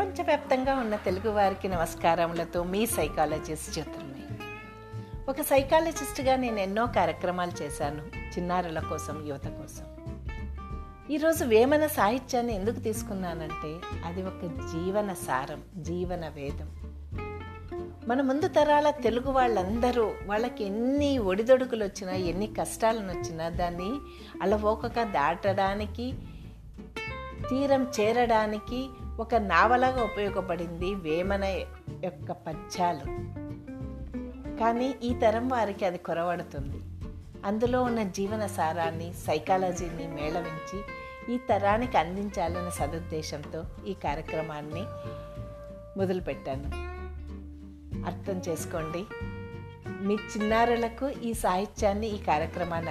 ప్రపంచవ్యాప్తంగా ఉన్న తెలుగు వారికి నమస్కారములతో మీ సైకాలజిస్ట్ జ్యోతిర్మయి. ఒక సైకాలజిస్ట్గా నేను ఎన్నో కార్యక్రమాలు చేశాను చిన్నారుల కోసం యువత కోసం. ఈరోజు వేమన సాహిత్యాన్ని ఎందుకు తీసుకున్నానంటే అది ఒక జీవన సారం జీవన వేదం. మన ముందు తరాల తెలుగు వాళ్ళందరూ వాళ్ళకి ఎన్ని ఒడిదొడుకులు వచ్చినా ఎన్ని కష్టాలను వచ్చినా దాన్ని అలవోకగా దాటడానికి తీరం చేరడానికి ఒక నావలాగా ఉపయోగపడింది వేమన యొక్క పద్యాలు. కానీ ఈ తరం వారికి అది కొరవడుతుంది. అందులో ఉన్న జీవన సారాన్ని సైకాలజీని మేళవించి ఈ తరానికి అందించాలనే సదుద్దేశంతో ఈ కార్యక్రమాన్ని మొదలుపెట్టాను. అర్థం చేసుకోండి. మీ చిన్నారులకు ఈ సాహిత్యాన్ని ఈ కార్యక్రమాన్ని